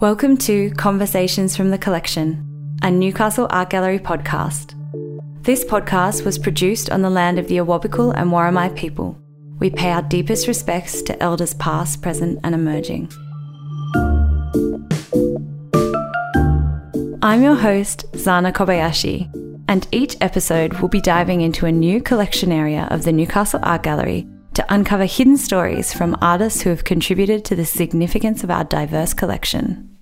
Welcome to Conversations from the Collection, a Newcastle Art Gallery podcast. This podcast was produced on the land of the Awabakal and Worimi people. We pay our deepest respects to elders past, present, and emerging. I'm your host, Zana Kobayashi, and each episode will be diving into a new collection area of the Newcastle Art Gallery to uncover hidden stories from artists who have contributed to the significance of our diverse collection.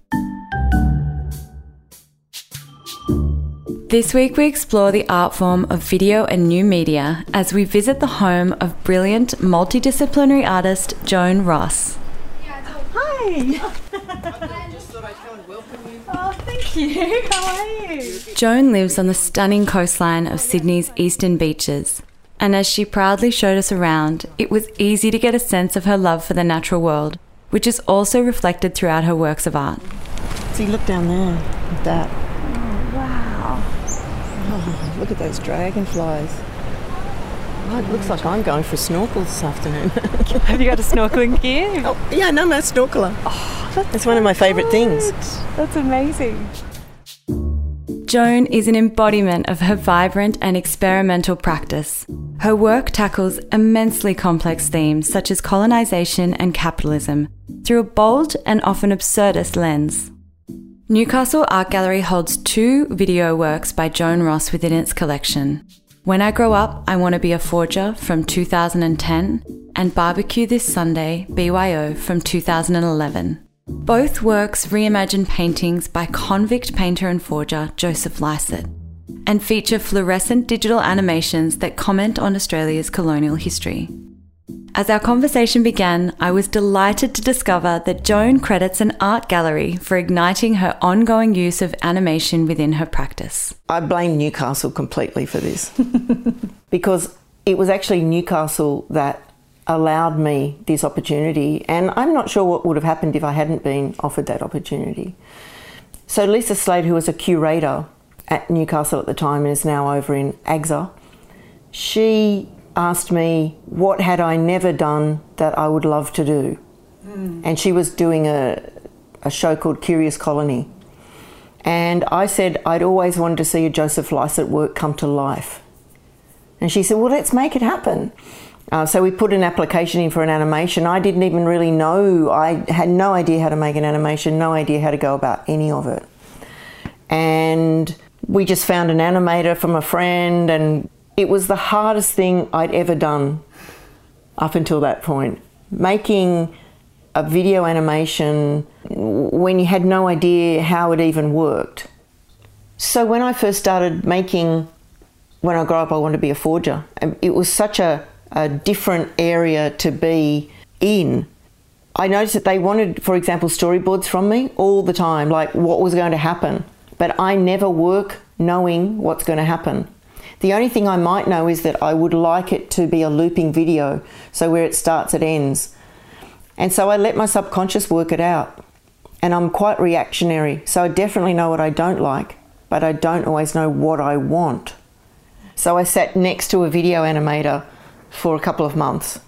This week, we explore the art form of video and new media as we visit the home of brilliant multidisciplinary artist Joan Ross. Hi. oh, thank you. How are you? Joan lives on the stunning coastline of Sydney's eastern beaches. And as she proudly showed us around, it was easy to get a sense of her love for the natural world, which is also reflected throughout her works of art. See, look down there at that. Oh, wow. Oh, look at those dragonflies. Oh, it looks like I'm going for a snorkel this afternoon. Have you got a snorkeling gear? oh, yeah, no, I'm a snorkeler. Oh, that's, that's one of my favourite things. That's amazing. Joan is an embodiment of her vibrant and experimental practice. Her work tackles immensely complex themes such as colonisation and capitalism through a bold and often absurdist lens. Newcastle Art Gallery holds two video works by Joan Ross within its collection. When I Grow Up, I Want to Be a Forger from 2010 and Barbecue This Sunday, BYO from 2011. Both works reimagine paintings by convict painter and forger Joseph Lycett and feature fluorescent digital animations that comment on Australia's colonial history. As our conversation began, I was delighted to discover that Joan credits an art gallery for igniting her ongoing use of animation within her practice. I blame Newcastle completely for this because it was actually Newcastle that allowed me this opportunity, and I'm not sure what would have happened if I hadn't been offered that opportunity. So, Lisa Slade, who was a curator at Newcastle at the time and is now over in AGSA, she asked me what had I never done that I would love to do. Mm. And she was doing a, a show called Curious Colony. And I said I'd always wanted to see a Joseph Lycett work come to life. And she said, Well, let's make it happen. Uh, so we put an application in for an animation. I didn't even really know, I had no idea how to make an animation, no idea how to go about any of it. And we just found an animator from a friend, and it was the hardest thing I'd ever done up until that point. Making a video animation when you had no idea how it even worked. So when I first started making When I Grow Up, I Want to Be a Forger, it was such a a different area to be in. I noticed that they wanted, for example, storyboards from me all the time, like what was going to happen. But I never work knowing what's going to happen. The only thing I might know is that I would like it to be a looping video, so where it starts, it ends. And so I let my subconscious work it out. And I'm quite reactionary, so I definitely know what I don't like, but I don't always know what I want. So I sat next to a video animator for a couple of months,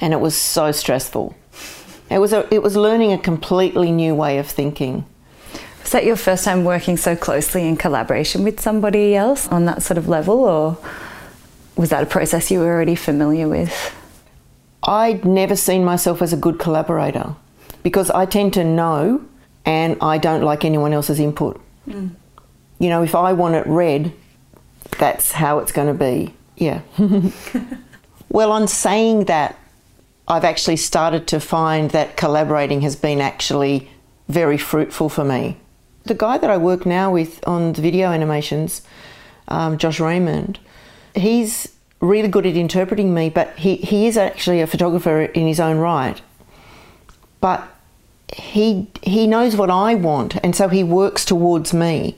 and it was so stressful. It was a, it was learning a completely new way of thinking. Was that your first time working so closely in collaboration with somebody else on that sort of level, or was that a process you were already familiar with? I'd never seen myself as a good collaborator because I tend to know and I don't like anyone else's input. Mm. You know, if I want it read, that's how it's going to be. Yeah. Well, on saying that, I've actually started to find that collaborating has been actually very fruitful for me. The guy that I work now with on the video animations, um, Josh Raymond, he's really good at interpreting me, but he, he is actually a photographer in his own right. But he he knows what I want, and so he works towards me.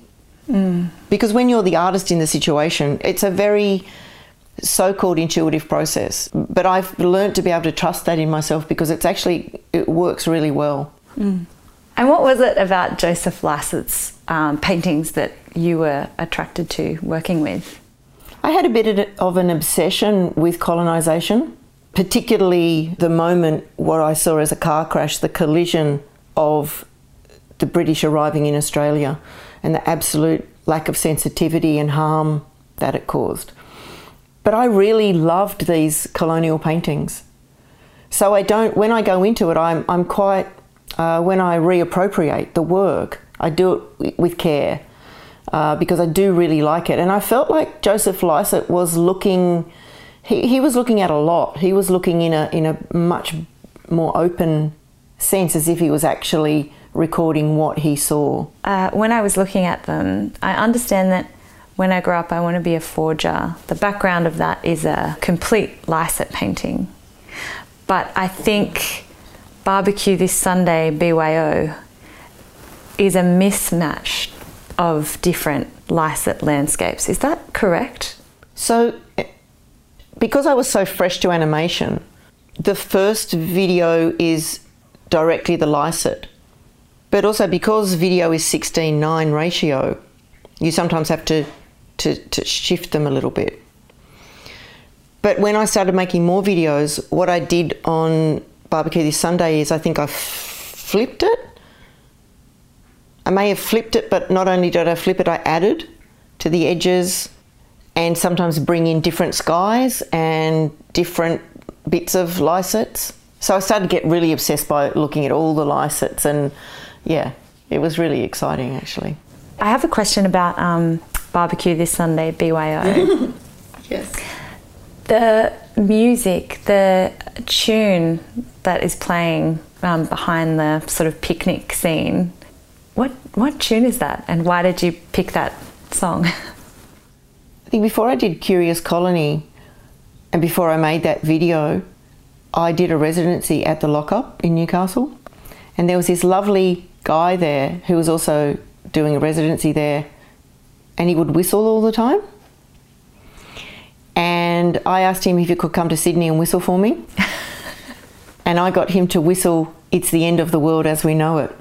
Mm. Because when you're the artist in the situation, it's a very so called intuitive process. But I've learned to be able to trust that in myself because it's actually, it works really well. Mm. And what was it about Joseph Lycett's um, paintings that you were attracted to working with? I had a bit of an obsession with colonisation, particularly the moment what I saw as a car crash, the collision of the British arriving in Australia and the absolute lack of sensitivity and harm that it caused. But I really loved these colonial paintings. So I don't, when I go into it, I'm, I'm quite, uh, when I reappropriate the work, I do it with care uh, because I do really like it. And I felt like Joseph Lycett was looking, he, he was looking at a lot. He was looking in a, in a much more open sense as if he was actually recording what he saw. Uh, when I was looking at them, I understand that when I grow up, I want to be a forger. The background of that is a complete Lycett painting. But I think Barbecue This Sunday, BYO, is a mismatch of different Lycett landscapes. Is that correct? So, eh, because I was so fresh to animation, the first video is directly the Lycett. But also because video is 16-9 ratio, you sometimes have to, to, to shift them a little bit. But when I started making more videos, what I did on Barbecue This Sunday is I think I flipped it. I may have flipped it, but not only did I flip it, I added to the edges and sometimes bring in different skies and different bits of Lycetts. So I started to get really obsessed by looking at all the Lycetts and yeah, it was really exciting actually. I have a question about um, Barbecue This Sunday, BYO. yes the music, the tune that is playing um, behind the sort of picnic scene, what what tune is that, and why did you pick that song? I think before I did Curious Colony, and before I made that video, I did a residency at the lockup in Newcastle, and there was this lovely guy there who was also doing a residency there, and he would whistle all the time and I asked him if he could come to Sydney and whistle for me. and I got him to whistle It's the End of the World as We Know It.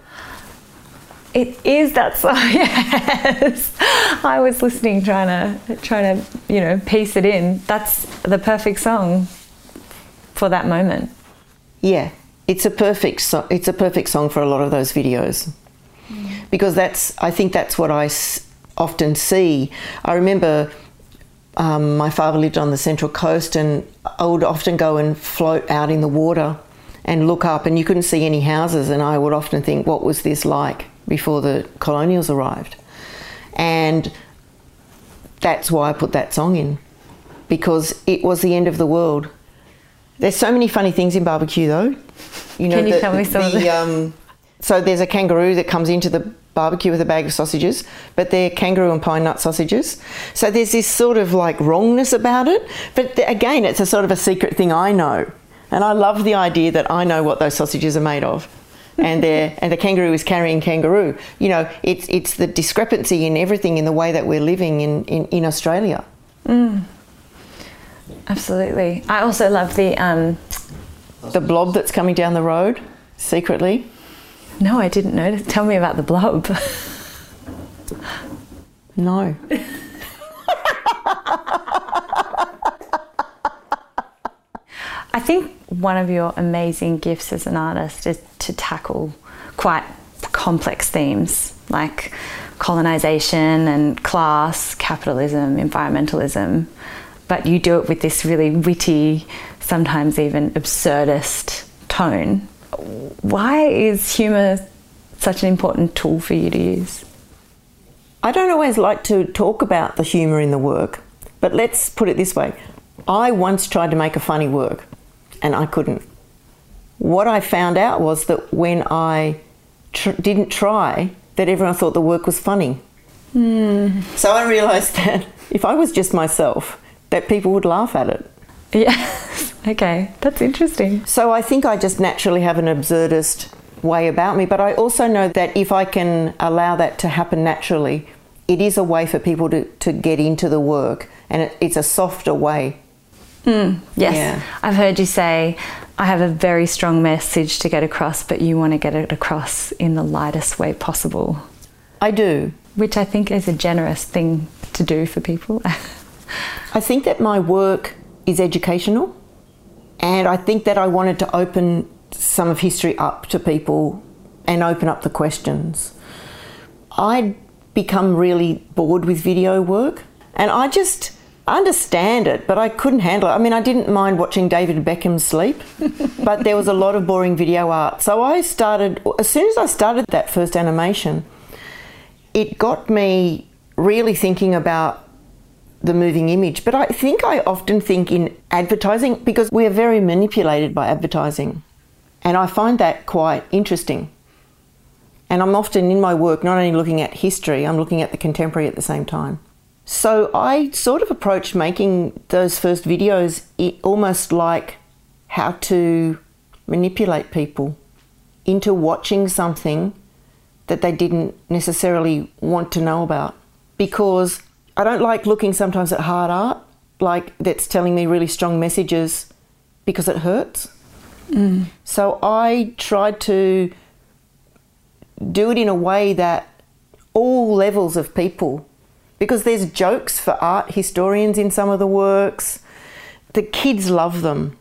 It is that song, yes. I was listening, trying to trying to you know piece it in. That's the perfect song for that moment. Yeah, it's a perfect so- it's a perfect song for a lot of those videos mm. because that's I think that's what I often see. I remember um, my father lived on the central coast, and I would often go and float out in the water and look up, and you couldn't see any houses. And I would often think, what was this like before the colonials arrived? And that's why I put that song in, because it was the end of the world. There's so many funny things in barbecue, though. You know, Can you the, tell me some the, um, so there's a kangaroo that comes into the barbecue with a bag of sausages, but they're kangaroo and pine nut sausages. So there's this sort of like wrongness about it. But again, it's a sort of a secret thing I know. And I love the idea that I know what those sausages are made of. and and the kangaroo is carrying kangaroo. You know, it's it's the discrepancy in everything in the way that we're living in, in, in Australia. Mm. Absolutely. I also love the um, the blob that's coming down the road secretly. No, I didn't notice. Tell me about the blob. no. I think one of your amazing gifts as an artist is to tackle quite complex themes like colonization and class, capitalism, environmentalism. But you do it with this really witty, sometimes even absurdist tone why is humour such an important tool for you to use? I don't always like to talk about the humour in the work, but let's put it this way. I once tried to make a funny work and I couldn't. What I found out was that when I tr- didn't try, that everyone thought the work was funny. Mm. So I realised that if I was just myself, that people would laugh at it. Yes. Okay. That's interesting. So I think I just naturally have an absurdist way about me, but I also know that if I can allow that to happen naturally, it is a way for people to, to get into the work and it, it's a softer way. Mm, yes. Yeah. I've heard you say, I have a very strong message to get across, but you want to get it across in the lightest way possible. I do. Which I think is a generous thing to do for people. I think that my work is educational, and I think that I wanted to open some of history up to people and open up the questions. I'd become really bored with video work and I just understand it, but I couldn't handle it. I mean, I didn't mind watching David Beckham sleep, but there was a lot of boring video art. So I started, as soon as I started that first animation, it got me really thinking about the moving image. But I think I often think in advertising because we are very manipulated by advertising. And I find that quite interesting. And I'm often in my work not only looking at history, I'm looking at the contemporary at the same time. So I sort of approached making those first videos almost like how to manipulate people into watching something that they didn't necessarily want to know about. Because I don't like looking sometimes at hard art, like that's telling me really strong messages because it hurts. Mm. So I tried to do it in a way that all levels of people because there's jokes for art historians in some of the works. The kids love them.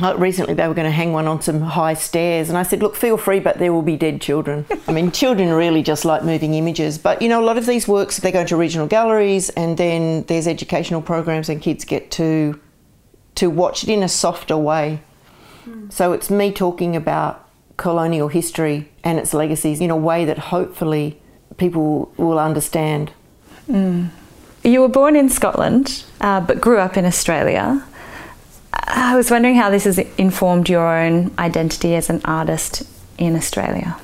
Like recently, they were going to hang one on some high stairs, and I said, Look, feel free, but there will be dead children. I mean, children really just like moving images. But you know, a lot of these works, they go to regional galleries, and then there's educational programs, and kids get to, to watch it in a softer way. Mm. So it's me talking about colonial history and its legacies in a way that hopefully people will understand. Mm. You were born in Scotland, uh, but grew up in Australia. I was wondering how this has informed your own identity as an artist in Australia.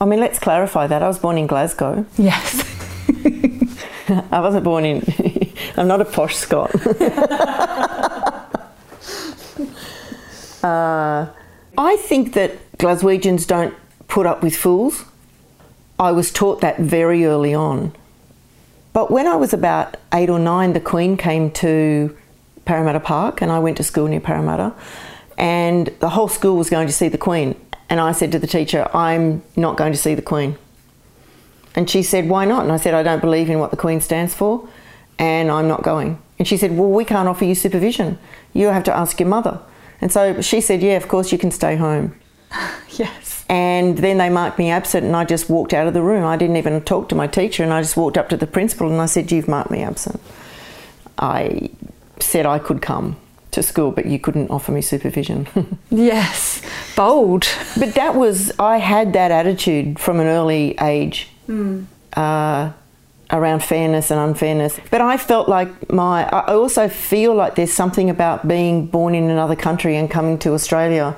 I mean, let's clarify that. I was born in Glasgow. Yes. I wasn't born in. I'm not a posh Scot. uh, I think that Glaswegians don't put up with fools. I was taught that very early on. But when I was about eight or nine, the Queen came to Parramatta Park and I went to school near Parramatta and the whole school was going to see the Queen. And I said to the teacher, I'm not going to see the Queen. And she said, Why not? And I said, I don't believe in what the Queen stands for and I'm not going. And she said, Well, we can't offer you supervision. You have to ask your mother. And so she said, Yeah, of course you can stay home. yes. And then they marked me absent, and I just walked out of the room. I didn't even talk to my teacher, and I just walked up to the principal and I said, You've marked me absent. I said I could come to school, but you couldn't offer me supervision. yes, bold. But that was, I had that attitude from an early age mm. uh, around fairness and unfairness. But I felt like my, I also feel like there's something about being born in another country and coming to Australia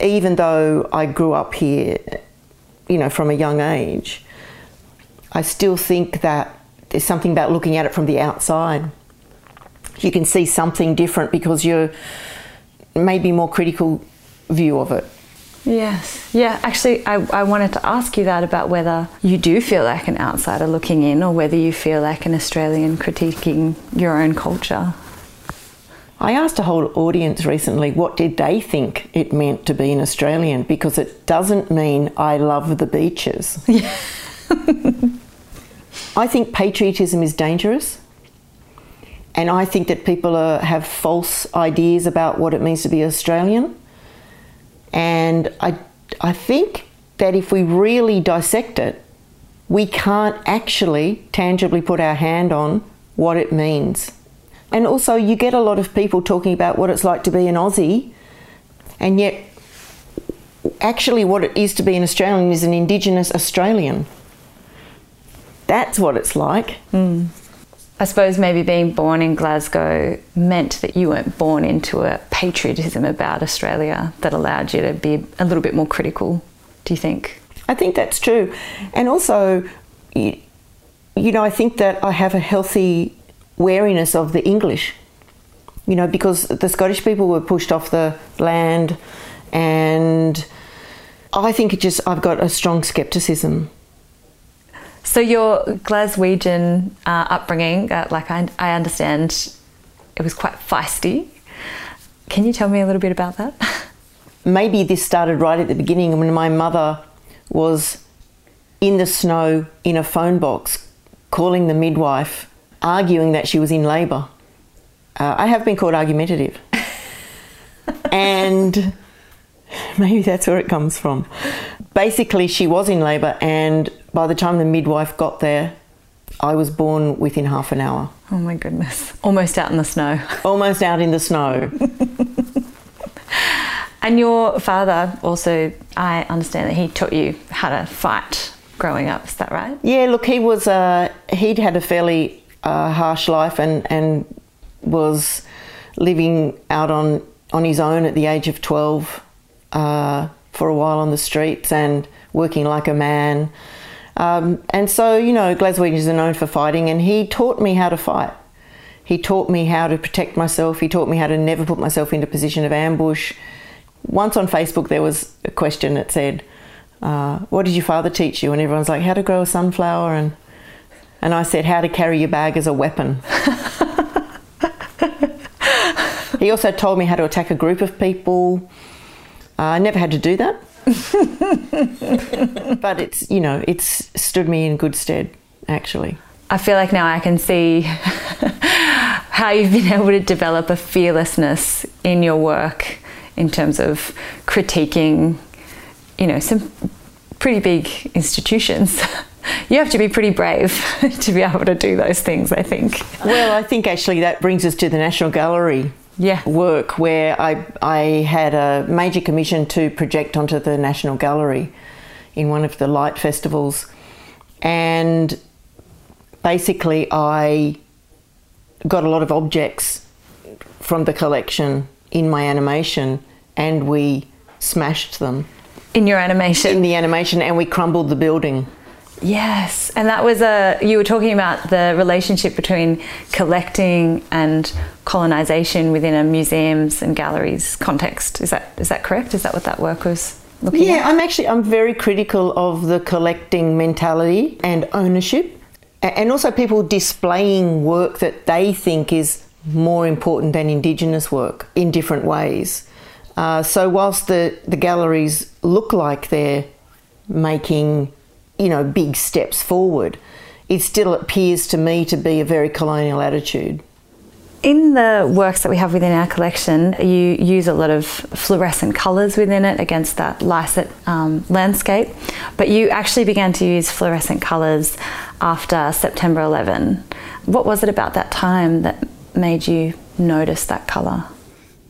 even though I grew up here, you know, from a young age, I still think that there's something about looking at it from the outside. You can see something different because you're maybe more critical view of it. Yes. Yeah, actually, I, I wanted to ask you that about whether you do feel like an outsider looking in or whether you feel like an Australian critiquing your own culture. I asked a whole audience recently what did they think it meant to be an Australian because it doesn't mean I love the beaches. Yeah. I think patriotism is dangerous. And I think that people are, have false ideas about what it means to be Australian. And I, I think that if we really dissect it, we can't actually tangibly put our hand on what it means. And also, you get a lot of people talking about what it's like to be an Aussie, and yet, actually, what it is to be an Australian is an Indigenous Australian. That's what it's like. Mm. I suppose maybe being born in Glasgow meant that you weren't born into a patriotism about Australia that allowed you to be a little bit more critical, do you think? I think that's true. And also, you, know, I think that I have a healthy wariness of the English. You know, because the Scottish people were pushed off the land, and I think it just, I've got a strong skepticism. So, your Glaswegian uh, upbringing, uh, like I, I understand, it was quite feisty. Can you tell me a little bit about that? Maybe this started right at the beginning when my mother was in the snow in a phone box calling the midwife arguing that she was in labour. Uh, I have been called argumentative. and maybe that's where it comes from. basically, she was in labour, and by the time the midwife got there, I was born within half an hour. Oh my goodness. Almost out in the snow. Almost out in the snow. and your father also, I understand that he taught you how to fight growing up, is that right? Yeah, look, he was, uh, he'd had a fairly uh, harsh life and, and was living out on, on his own at the age of 12 uh, for a while on the streets and working like a man. Um, and so, you know, Glaswegians are known for fighting, and he taught me how to fight. He taught me how to protect myself. He taught me how to never put myself into a position of ambush. Once on Facebook, there was a question that said, uh, "What did your father teach you?" And everyone's like, "How to grow a sunflower," and and I said, "How to carry your bag as a weapon." he also told me how to attack a group of people. Uh, I never had to do that. but it's, you know, it's stood me in good stead, actually. I feel like now I can see how you've been able to develop a fearlessness in your work in terms of critiquing, you know, some pretty big institutions. you have to be pretty brave to be able to do those things, I think. Well, I think actually that brings us to the National Gallery yeah. work where I, I had a major commission to project onto the National Gallery in one of the light festivals. And basically, I got a lot of objects from the collection in my animation and we smashed them. In your animation? In the animation, and we crumbled the building. Yes, and that was a you were talking about the relationship between collecting and colonization within a museums and galleries context. Is that is that correct? Is that what that work was looking yeah, at? Yeah, I'm actually I'm very critical of the collecting mentality and ownership, and also people displaying work that they think is more important than Indigenous work in different ways. Uh, so whilst the the galleries look like they're making you know, big steps forward, it still appears to me to be a very colonial attitude. In the works that we have within our collection, you use a lot of fluorescent colours within it against that Lycett um, landscape, but you actually began to use fluorescent colours after September 11. What was it about that time that made you notice that colour?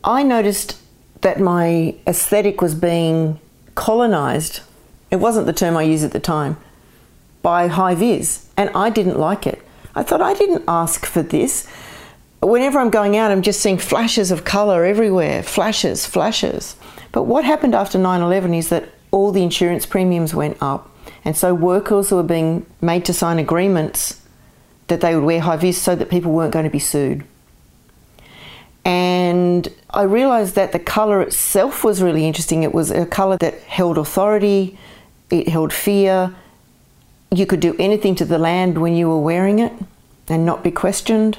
I noticed that my aesthetic was being colonised it wasn't the term I used at the time, by high vis, and I didn't like it. I thought I didn't ask for this. Whenever I'm going out, I'm just seeing flashes of colour everywhere flashes, flashes. But what happened after 9 11 is that all the insurance premiums went up, and so workers were being made to sign agreements that they would wear high vis so that people weren't going to be sued. And I realised that the colour itself was really interesting. It was a colour that held authority, it held fear. You could do anything to the land when you were wearing it and not be questioned.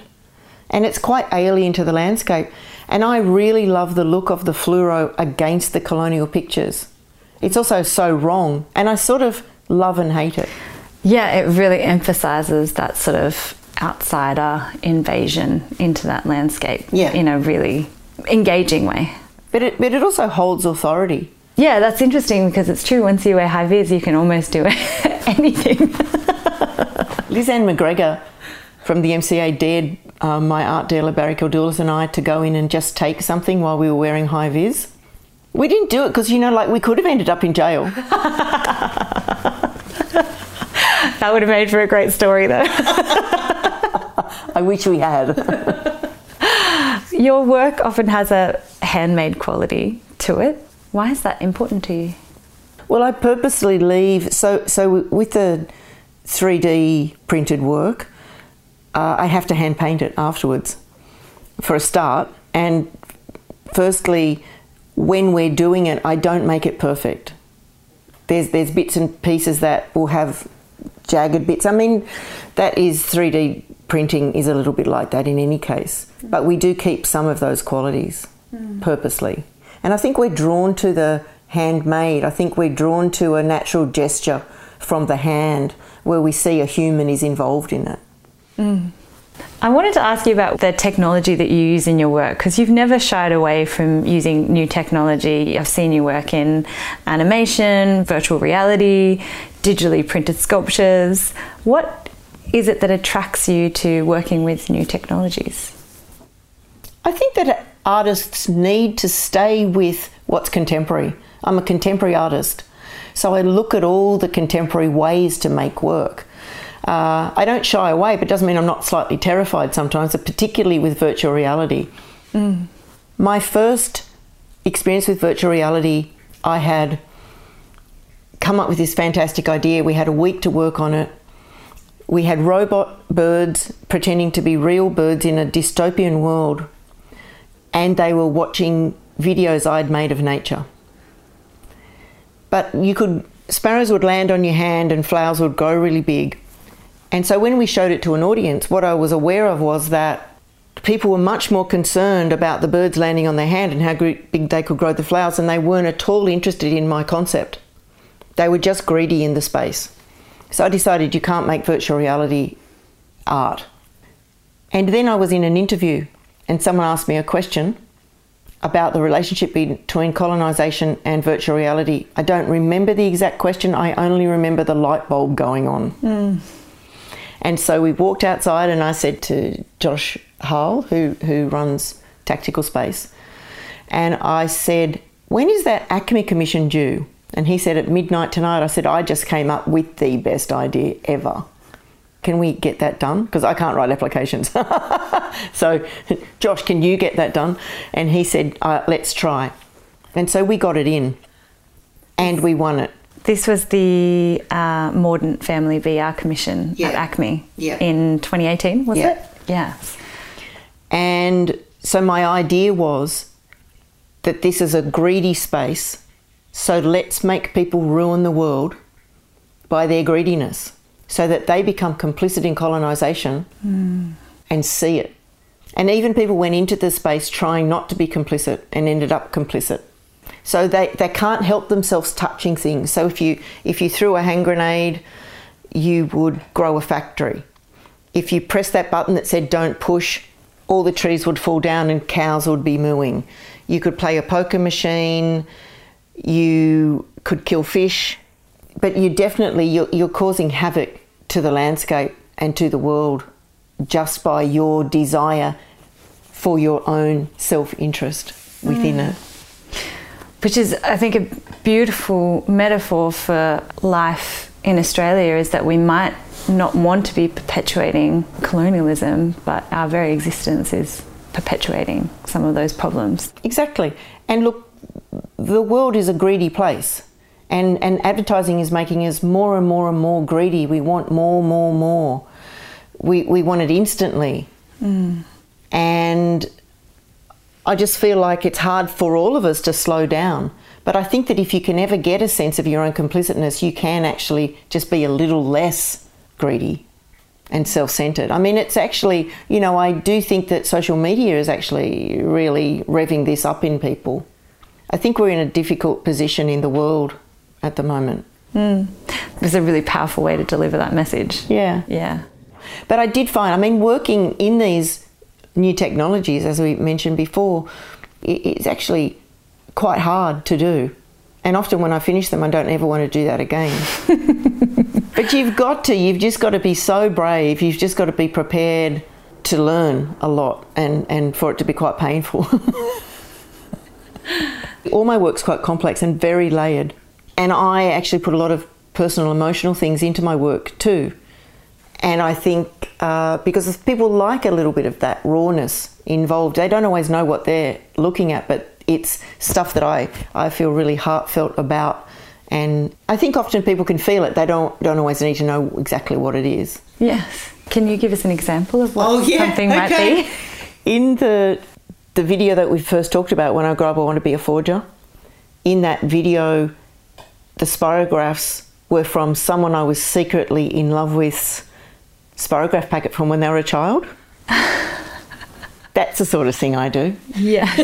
And it's quite alien to the landscape. And I really love the look of the fluoro against the colonial pictures. It's also so wrong. And I sort of love and hate it. Yeah, it really emphasizes that sort of outsider invasion into that landscape yeah. in a really engaging way. But it, but it also holds authority. Yeah, that's interesting because it's true. Once you wear high vis, you can almost do anything. Lizanne McGregor from the MCA dared uh, my art dealer Barry Keldoulis and I to go in and just take something while we were wearing high vis. We didn't do it because you know, like we could have ended up in jail. that would have made for a great story, though. I wish we had. Your work often has a handmade quality to it. Why is that important to you? Well, I purposely leave so so with the 3D printed work, uh, I have to hand paint it afterwards for a start. And firstly, when we're doing it, I don't make it perfect. There's there's bits and pieces that will have jagged bits. I mean, that is 3D printing is a little bit like that in any case. But we do keep some of those qualities mm. purposely. And I think we're drawn to the handmade. I think we're drawn to a natural gesture from the hand where we see a human is involved in it. Mm. I wanted to ask you about the technology that you use in your work because you've never shied away from using new technology. I've seen you work in animation, virtual reality, digitally printed sculptures. What is it that attracts you to working with new technologies? I think that artists need to stay with what's contemporary. I'm a contemporary artist, so I look at all the contemporary ways to make work. Uh, I don't shy away, but it doesn't mean I'm not slightly terrified sometimes, particularly with virtual reality. Mm. My first experience with virtual reality, I had come up with this fantastic idea. We had a week to work on it. We had robot birds pretending to be real birds in a dystopian world, and they were watching videos I'd made of nature. But you could, sparrows would land on your hand and flowers would grow really big. And so when we showed it to an audience, what I was aware of was that people were much more concerned about the birds landing on their hand and how big they could grow the flowers, and they weren't at all interested in my concept. They were just greedy in the space. So I decided you can't make virtual reality art. And then I was in an interview, and someone asked me a question about the relationship between colonisation and virtual reality. I don't remember the exact question, I only remember the light bulb going on. Mm. And so we walked outside, and I said to Josh Harle, who, who runs Tactical Space, and I said, When is that ACMI commission due? And he said, At midnight tonight. I said, I just came up with the best idea ever. Can we get that done? Because I can't write applications. so, Josh, can you get that done? And he said, uh, Let's try. And so we got it in and we won it. This was the uh, Mordant Family VR Commission yeah. at ACMI yeah. in 2018, was yeah. it? Yeah. And so my idea was that this is a greedy space, so let's make people ruin the world by their greediness so that they become complicit in colonisation mm. and see it. And even people went into the space trying not to be complicit and ended up complicit. So they, they can't help themselves touching things. So if you if you threw a hand grenade, you would grow a factory. If you press that button that said don't push, all the trees would fall down and cows would be mooing. You could play a poker machine, you could kill fish, but you definitely you're, you're causing havoc to the landscape and to the world just by your desire for your own self-interest within mm. it which is, I think, a beautiful metaphor for life in Australia is that we might not want to be perpetuating colonialism, but our very existence is perpetuating some of those problems. Exactly. And look, the world is a greedy place. And, and advertising is making us more and more and more greedy. We want more, more, more. We, we want it instantly. Mm. And I just feel like it's hard for all of us to slow down. But I think that if you can ever get a sense of your own complicitness, you can actually just be a little less greedy and self centered. I mean, it's actually, you know, I do think that social media is actually really revving this up in people. I think we're in a difficult position in the world at the moment. Mm. It's a really powerful way to deliver that message. Yeah. Yeah. But I did find, I mean, working in these new technologies, as we mentioned before, it's actually quite hard to do. And often when I finish them, I don't ever want to do that again. but you've got to, you've just got to be so brave, you've just got to be prepared to learn a lot and, and for it to be quite painful. All my work's quite complex and very layered. And I actually put a lot of personal emotional things into my work too. And I think uh, because people like a little bit of that rawness involved, they don't always know what they're looking at, but it's stuff that I, I feel really heartfelt about. And I think often people can feel it, they don't, don't always need to know exactly what it is. Yes. Can you give us an example of what oh, yeah. something okay. might be? In the, the video that we first talked about, when I grow up, I want to be a forger, in that video, the spirographs were from someone I was secretly in love with spirograph packet from when they were a child. That's the sort of thing I do. Yes.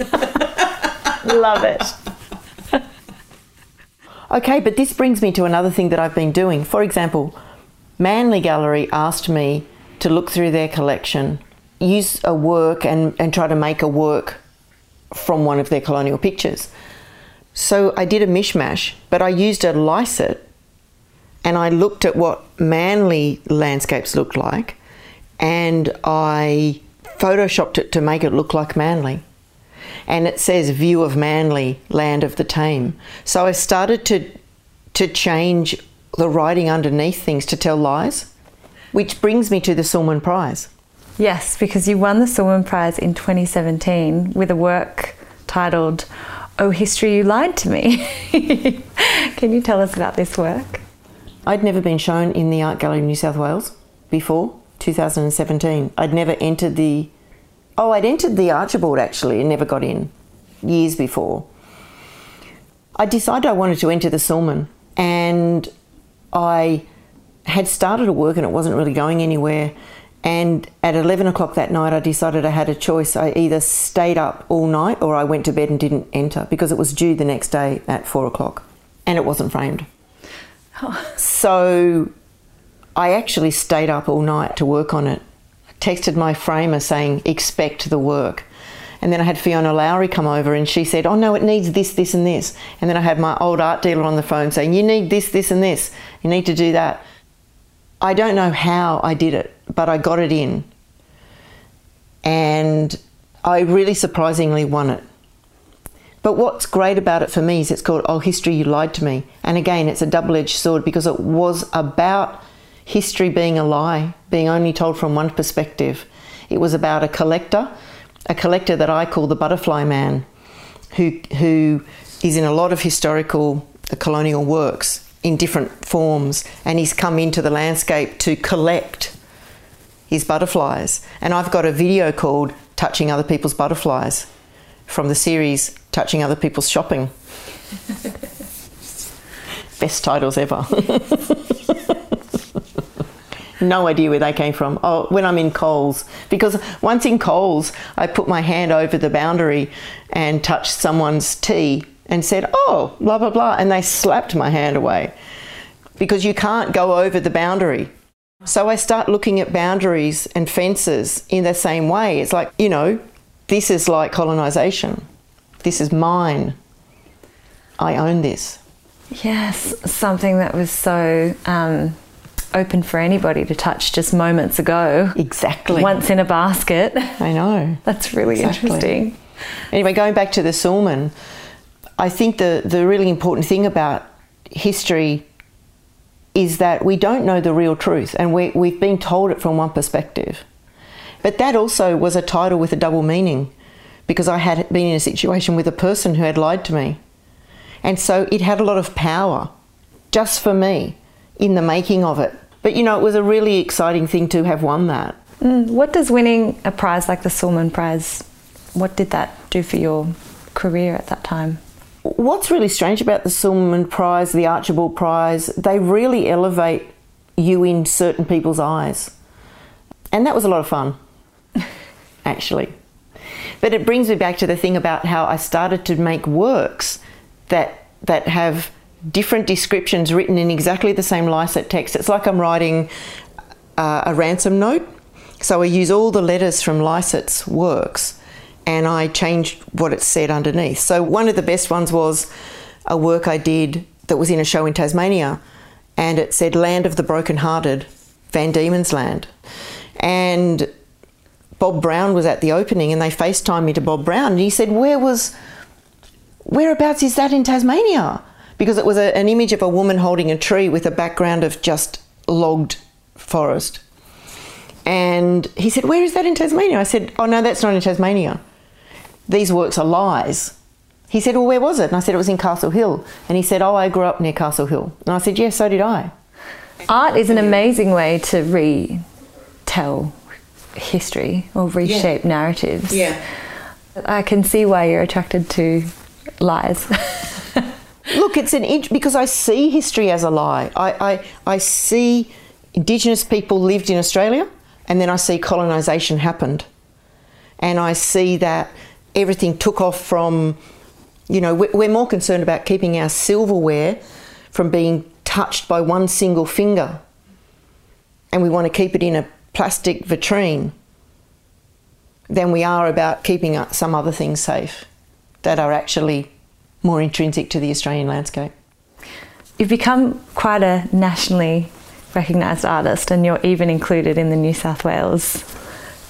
Love it. Okay, but this brings me to another thing that I've been doing. For example, Manly Gallery asked me to look through their collection, use a work and, and try to make a work from one of their colonial pictures. So I did a mishmash, but I used a Lycett and I looked at what Manly landscapes looked like and I photoshopped it to make it look like Manly. And it says view of Manly, land of the tame. So I started to to change the writing underneath things to tell lies, which brings me to the Sulman Prize. Yes, because you won the Sulman Prize in 2017 with a work titled Oh History You Lied to Me. Can you tell us about this work? I'd never been shown in the Art Gallery of New South Wales before 2017. I'd never entered the Oh, I'd entered the Archibald actually and never got in years before. I decided I wanted to enter the Sulman and I had started a work and it wasn't really going anywhere. And at 11 o'clock that night, I decided I had a choice. I either stayed up all night or I went to bed and didn't enter because it was due the next day at 4 o'clock and it wasn't framed. Oh. So I actually stayed up all night to work on it. I texted my framer saying, expect the work. And then I had Fiona Lowry come over and she said, Oh no, it needs this, this, and this. And then I had my old art dealer on the phone saying, You need this, this, and this. You need to do that. I don't know how I did it, but I got it in. And I really surprisingly won it. But what's great about it for me is it's called Oh History You Lied to Me. And again, it's a double edged sword because it was about history being a lie, being only told from one perspective. It was about a collector a collector that I call the Butterfly Man, who, who is in a lot of historical uh, colonial works in different forms, and he's come into the landscape to collect his butterflies. And I've got a video called Touching Other People's Butterflies from the series Touching Other People's Shopping. Best titles ever. no idea where they came from. Oh, when I'm in Coles, because once in Coles, I put my hand over the boundary and touched someone's tea and said, "Oh, blah blah blah," and they slapped my hand away because you can't go over the boundary. So I start looking at boundaries and fences in the same way. It's like, you know, this is like colonization. This is mine. I own this. Yes, something that was so um, open for anybody to touch just moments ago. Exactly. Once in a basket. I know. That's really exactly. interesting. Anyway, going back to the Sulman, I think the, the really important thing about history is that we don't know the real truth and we, we've been told it from one perspective. But that also was a title with a double meaning because I had been in a situation with a person who had lied to me. And so it had a lot of power just for me in the making of it. But you know, it was a really exciting thing to have won that. Mm, what does winning a prize like the Sulman Prize, what did that do for your career at that time? What's really strange about the Sulman Prize, the Archibald Prize, they really elevate you in certain people's eyes. And that was a lot of fun, actually. But it brings me back to the thing about how I started to make works that that have different descriptions written in exactly the same Lycett text. It's like I'm writing uh, a ransom note. So I use all the letters from Lycett's works and I changed what it said underneath. So one of the best ones was a work I did that was in a show in Tasmania and it said Land of the Broken-Hearted, Van Diemen's Land. And Bob Brown was at the opening and they FaceTimed me to Bob Brown and he said, Where was, whereabouts is that in Tasmania? because it was a, an image of a woman holding a tree with a background of just logged forest. And he said, Where is that in Tasmania? I said, Oh, no, that's not in Tasmania. These works are lies. He said, Well, where was it? And I said, It was in Castle Hill. And he said, Oh, I grew up near Castle Hill. And I said, Yes, so did I. Art is an amazing way to retell history or reshape yeah. narratives. Yeah. I can see why you're attracted to lies. Look, it's an inch because I see history as a lie. I, I, I see Indigenous people lived in Australia, and then I see colonisation happened. And I see that everything took off from, you know, we're more concerned about keeping our silverware from being touched by one single finger. And we want to keep it in a plastic vitrine than we are about keeping some other things safe that are actually more intrinsic to the Australian landscape. You've become quite a nationally recognised artist, and you're even included in the New South Wales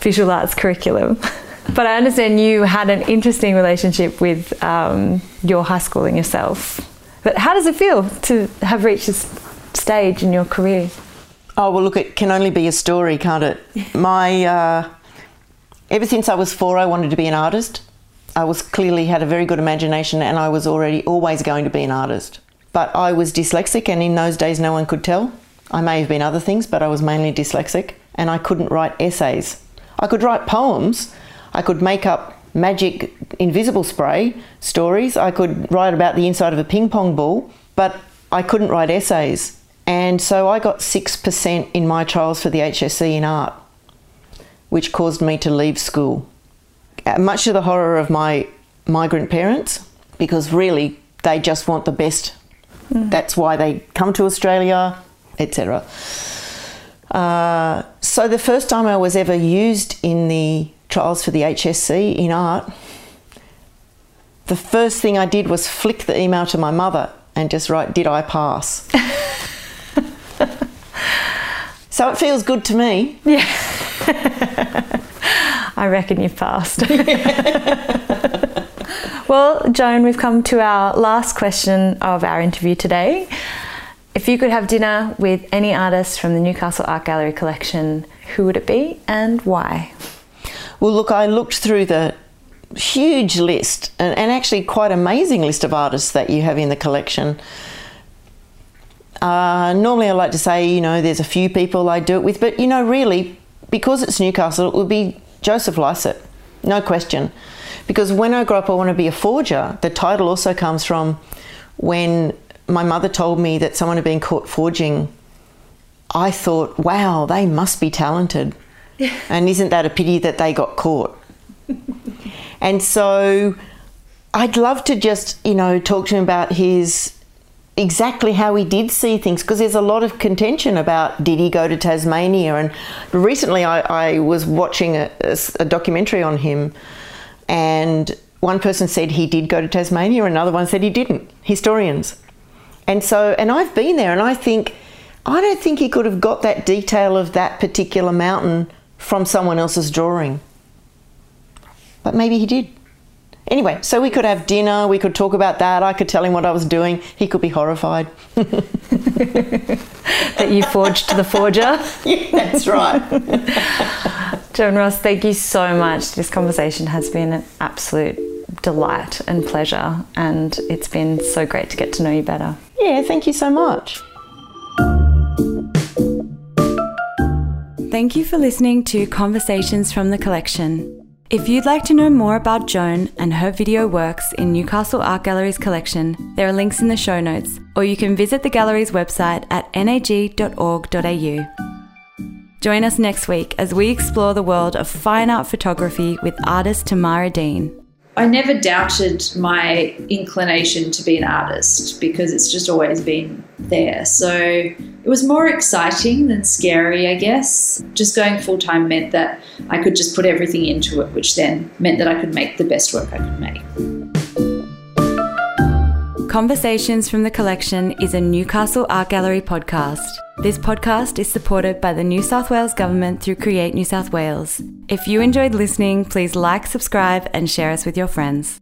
visual arts curriculum. but I understand you had an interesting relationship with um, your high schooling yourself. But how does it feel to have reached this stage in your career? Oh well, look, it can only be a story, can't it? My uh, ever since I was four, I wanted to be an artist. I was clearly had a very good imagination, and I was already always going to be an artist. But I was dyslexic, and in those days, no one could tell. I may have been other things, but I was mainly dyslexic, and I couldn't write essays. I could write poems. I could make up magic invisible spray stories. I could write about the inside of a ping pong ball, but I couldn't write essays. And so I got 6% in my trials for the HSC in art, which caused me to leave school. Uh, much to the horror of my migrant parents, because really they just want the best. Mm. That's why they come to Australia, etc. Uh, so the first time I was ever used in the trials for the HSC in art, the first thing I did was flick the email to my mother and just write, Did I pass? so it feels good to me. Yeah. I reckon you've passed. well, Joan, we've come to our last question of our interview today. If you could have dinner with any artist from the Newcastle Art Gallery collection, who would it be and why? Well, look, I looked through the huge list and, and actually quite amazing list of artists that you have in the collection. Uh, normally, I like to say, you know, there's a few people I do it with, but you know, really, because it's Newcastle, it would be Joseph Lycett, no question. Because when I grew up, I want to be a forger. The title also comes from when my mother told me that someone had been caught forging, I thought, wow, they must be talented. and isn't that a pity that they got caught? and so I'd love to just, you know, talk to him about his exactly how he did see things because there's a lot of contention about did he go to Tasmania and recently I, I was watching a, a, a, documentary on him and one person said he did go to Tasmania another one said he didn't historians and so, and I've been there and I think, I don't think he could have got that detail of that particular mountain from someone else's drawing. But maybe he did. Anyway, so we could have dinner, we could talk about that. I could tell him what I was doing. He could be horrified. that you forged the forger? yeah, that's right. Joan Ross, thank you so much. This conversation has been an absolute delight and pleasure, and it's been so great to get to know you better. Yeah, thank you so much. Thank you for listening to Conversations from the Collection. If you'd like to know more about Joan and her video works in Newcastle Art Gallery's collection, there are links in the show notes, or you can visit the gallery's website at nag.org.au. Join us next week as we explore the world of fine art photography with artist Tamara Dean. I never doubted my inclination to be an artist because it's just always been there. So it was more exciting than scary, I guess. Just going full time meant that I could just put everything into it, which then meant that I could make the best work I could make. Conversations from the Collection is a Newcastle Art Gallery podcast. This podcast is supported by the New South Wales Government through Create New South Wales. If you enjoyed listening, please like, subscribe, and share us with your friends.